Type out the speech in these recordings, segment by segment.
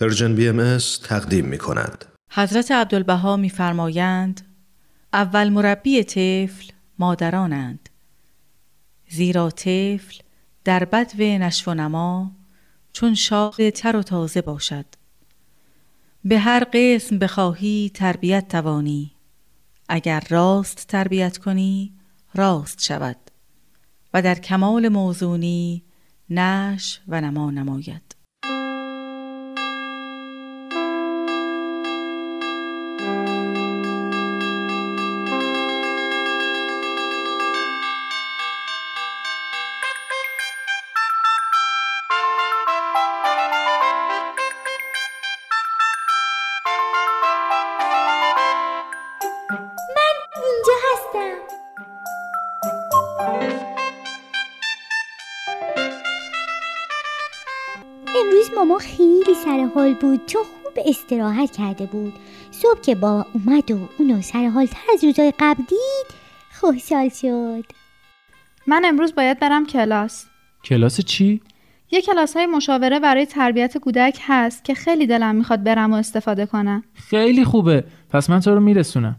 Persian BM تقدیم می کند. حضرت عبدالبها میفرمایند اول مربی طفل مادرانند. زیرا طفل در بدو نشو و نما چون شاخ تر و تازه باشد. به هر قسم بخواهی تربیت توانی. اگر راست تربیت کنی راست شود. و در کمال موزونی نش و نما نماید. ماما خیلی سر حال بود چون خوب استراحت کرده بود. صبح که با اومد و اونو سر حال تر از روزای قبل دید خوشحال شد. من امروز باید برم کلاس. کلاس چی؟ یه کلاس های مشاوره برای تربیت کودک هست که خیلی دلم می‌خواد برم و استفاده کنم. خیلی خوبه. پس من تو رو میرسونم.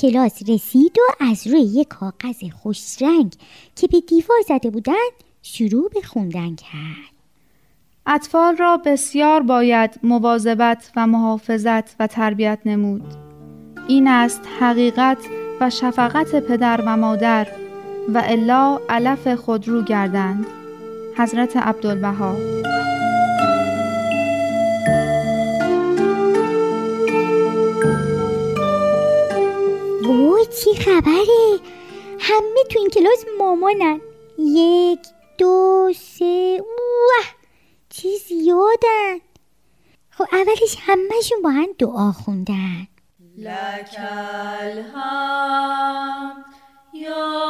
کلاس رسید و از روی یک کاغذ خوش رنگ که به دیوار زده بودن شروع به خوندن کرد. اطفال را بسیار باید مواظبت و محافظت و تربیت نمود. این است حقیقت و شفقت پدر و مادر و الا علف خود رو گردند. حضرت عبدالبها. خبره همه تو این کلاس مامانن. یک دو سه اوه چی زیادن خب اولش همهشون با هم دعا خوندن. لکل هم یا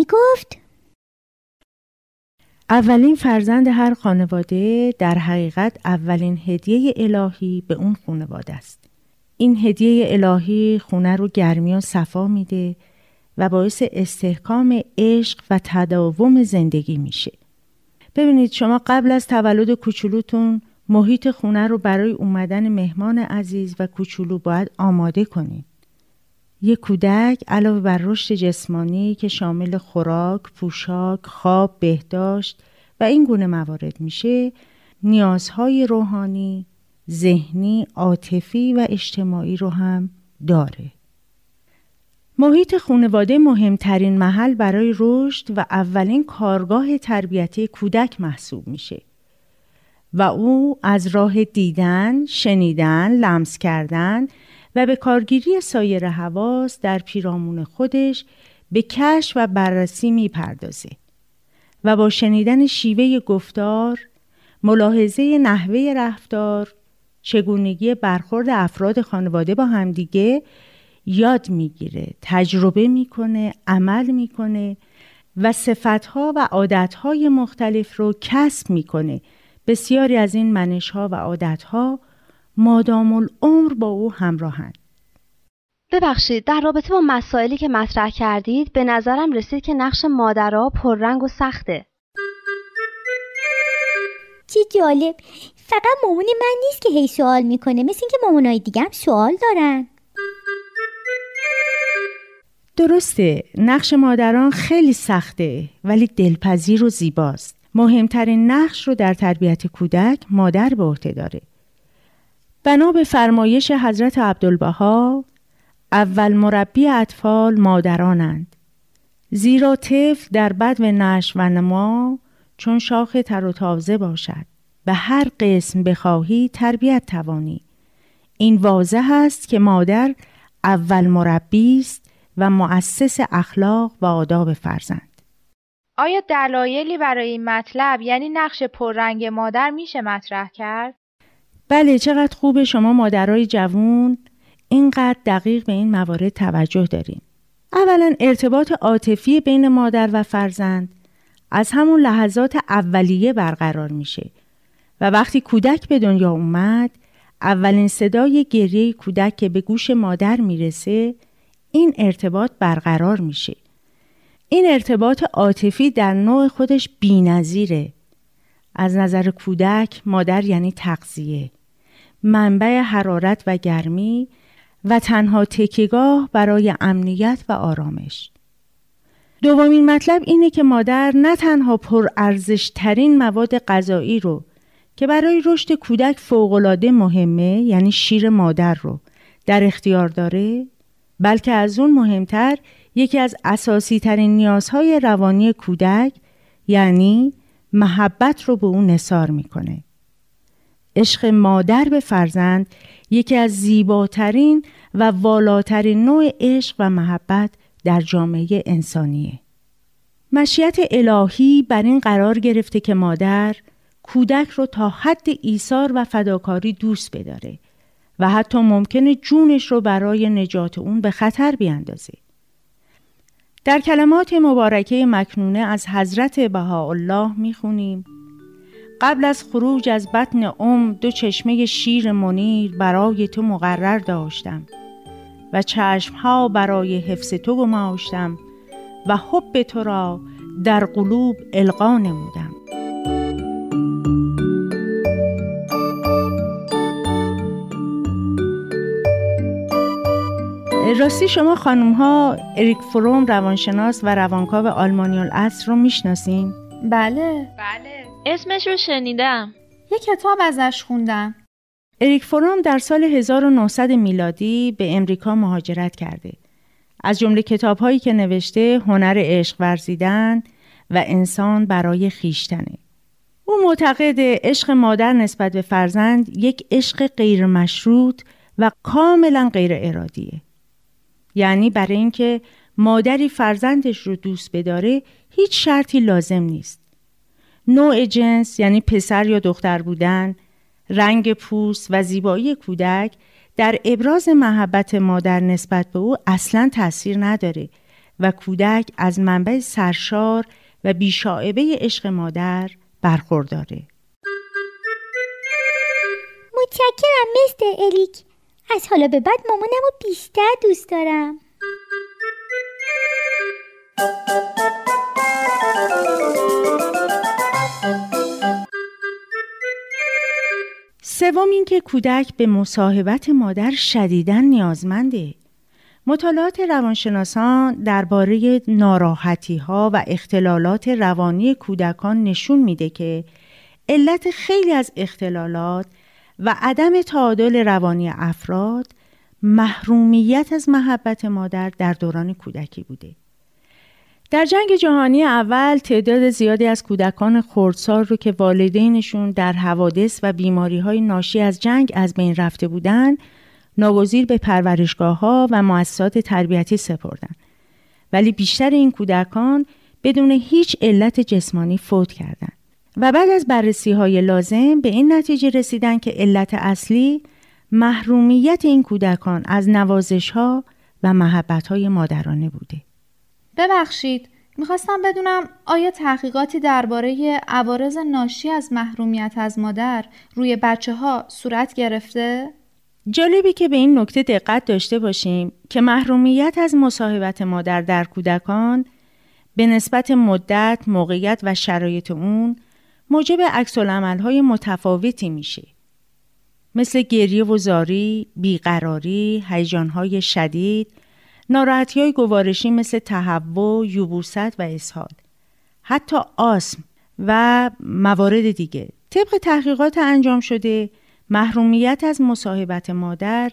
می‌گفت اولین فرزند هر خانواده در حقیقت اولین هدیه الهی به اون خانواده است. این هدیه الهی خونه رو گرمی و صفا میده و باعث استحکام عشق و تداوم زندگی میشه. ببینید شما قبل از تولد کوچولوتون محیط خونه رو برای اومدن مهمان عزیز و کوچولو باید آماده کنید. یک کودک علاوه بر رشد جسمانی که شامل خوراک، پوشاک، خواب، بهداشت و این گونه موارد میشه، نیازهای روحانی، ذهنی، عاطفی و اجتماعی رو هم داره. محیط خانواده مهمترین محل برای رشد و اولین کارگاه تربیتی کودک محسوب میشه و او از راه دیدن، شنیدن، لمس کردن و به کارگیری سایر حواس در پیرامون خودش به کشف و بررسی می‌پردازه و با شنیدن شیوه گفتار، ملاحظه نحوه رفتار، چگونگی برخورد افراد خانواده با همدیگه یاد می‌گیره، تجربه می‌کنه، عمل می‌کنه و صفتها و عادتهای مختلف رو کسب می‌کنه. بسیاری از این منشها و عادتها مادام العمر با او همراهند. ببخشید در رابطه با مسائلی که مطرح کردید به نظرم رسید که نقش مادرها پررنگ و سخته. چی جالب. فقط مامان من نیست که هی سوال می‌کنه. مثل اینکه مامانای دیگه هم سوال دارن. درسته نقش مادران خیلی سخته ولی دلپذیر و زیباست. مهمترین نقش رو در تربیت کودک مادر به عهده داره. بنا به فرمایش حضرت عبدالبها اول مربی اطفال مادرانند. زیرا طفل در بد و نش و نما چون شاخ تر و تازه باشد. به هر قسم بخواهی تربیت توانی. این واضح است که مادر اول مربی است و مؤسس اخلاق و آداب فرزند. آیا دلایلی برای این مطلب یعنی نقش پررنگ مادر میشه مطرح کرد؟ بله چقدر خوب شما مادرای جوون اینقدر دقیق به این موارد توجه دارین. اولا ارتباط عاطفی بین مادر و فرزند از همون لحظات اولیه برقرار میشه و وقتی کودک به دنیا اومد اولین صدای گریه کودک که به گوش مادر می‌رسه این ارتباط برقرار میشه. این ارتباط عاطفی در نوع خودش بینظیره. از نظر کودک مادر یعنی تغذیه. منبع حرارت و گرمی و تنها تکیگاه برای امنیت و آرامش دومین مطلب اینه که مادر نه تنها پر ارزش ترین مواد غذایی رو که برای رشد کودک فوقالعاده مهمه یعنی شیر مادر رو در اختیار داره بلکه از اون مهمتر یکی از اساسی ترین نیازهای روانی کودک یعنی محبت رو به اون نصار می‌کنه. عشق مادر به فرزند یکی از زیباترین و والاترین نوع عشق و محبت در جامعه انسانیه. مشیت الهی بر این قرار گرفته که مادر کودک رو تا حد ایثار و فداکاری دوست بداره و حتی ممکنه جونش رو برای نجات اون به خطر بیاندازه. در کلمات مبارکه مکنونه از حضرت بهاءالله می‌خونیم قبل از خروج از بطن ام دو چشمه شیر منیر برای تو مقرر داشتم و چشمها برای حفظ تو گماشتم و حب تو را در قلوب القا نمودم. راستی شما خانم ها اریک فروم روانشناس و روانکاو آلمانی الاصر رو می‌شناسین؟ بله. بله. اسمش رو شنیدم یه کتاب ازش خوندم اریک فروم در سال 1900 میلادی به امریکا مهاجرت کرده. از جمله کتابهایی که نوشته هنر عشق ورزیدن و انسان برای خیشتنه. او معتقد عشق مادر نسبت به فرزند یک عشق غیر مشروط و کاملا غیر ارادیه. یعنی برای اینکه مادری فرزندش رو دوست بداره هیچ شرطی لازم نیست. نوع جنس یعنی پسر یا دختر بودن، رنگ پوست و زیبایی کودک در ابراز محبت مادر نسبت به او اصلا تاثیر نداره و کودک از منبع سرشار و بیشاعبه عشق مادر برخورداره. متشکرم مستر الیک از حالا به بعد مامانم رو بیشتر دوست دارم سوم اینکه کودک به مصاحبت مادر شدیداً نیازمنده. مطالعات روانشناسان درباره ناراحتی ها و اختلالات روانی کودکان نشون میده که علت خیلی از اختلالات و عدم تعادل روانی افراد محرومیت از محبت مادر در دوران کودکی بوده. در جنگ جهانی اول تعداد زیادی از کودکان خردسال رو که والدینشون در حوادث و بیماری های ناشی از جنگ از بین رفته بودند ناگزیر به پرورشگاه ها و مؤسسات تربیتی سپردن. ولی بیشتر این کودکان بدون هیچ علت جسمانی فوت کردند و بعد از بررسی های لازم به این نتیجه رسیدن که علت اصلی محرومیت این کودکان از نوازش ها و محبت های مادرانه بوده. ببخشید می‌خواستم بدونم آیا تحقیقاتی درباره عوارض ناشی از محرومیت از مادر روی بچه ها صورت گرفته؟ جالبی که به این نکته دقت داشته باشیم که محرومیت از مصاحبت مادر در کودکان به نسبت مدت، موقعیت و شرایط اون موجب عکس های متفاوتی میشه. مثل گریه و زاری، بیقراری، هیجانهای شدید، ناراحتی های گوارشی مثل تهوع، یوبوست و اسهال. حتی آسم و موارد دیگه. طبق تحقیقات انجام شده، محرومیت از مصاحبت مادر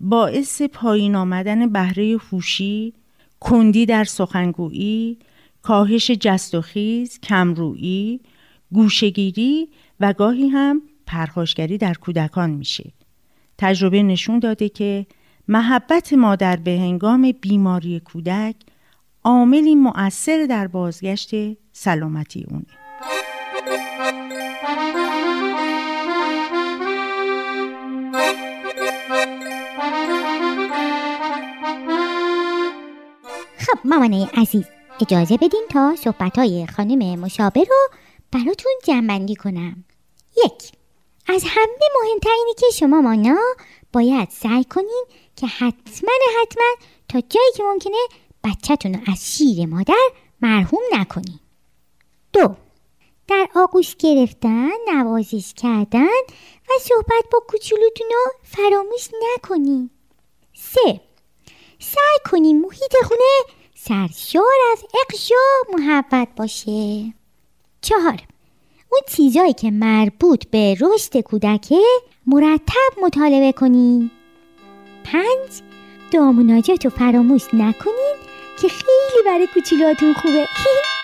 باعث پایین آمدن بهره هوشی، کندی در سخنگویی، کاهش جست و خیز، کمرویی، گوشگیری و گاهی هم پرخاشگری در کودکان میشه. تجربه نشون داده که محبت مادر به هنگام بیماری کودک عاملی مؤثر در بازگشت سلامتی اونه. خب مامانه عزیز اجازه بدین تا صحبت های خانم مشابه رو براتون جنبندی کنم یک از همه مهمتر اینه که شما مانا باید سعی کنین که حتما حتما تا جایی که ممکنه بچهتون رو از شیر مادر مرحوم نکنین. دو در آغوش گرفتن نوازش کردن و صحبت با کوچولوتون رو فراموش نکنین. سه سعی کنین محیط خونه سرشار از عقش و محبت باشه. چهار اون چیزایی که مربوط به رشد کودکه مرتب مطالبه کنین. پنج دامناجات رو فراموش نکنین که خیلی برای کوچولاتون خوبه.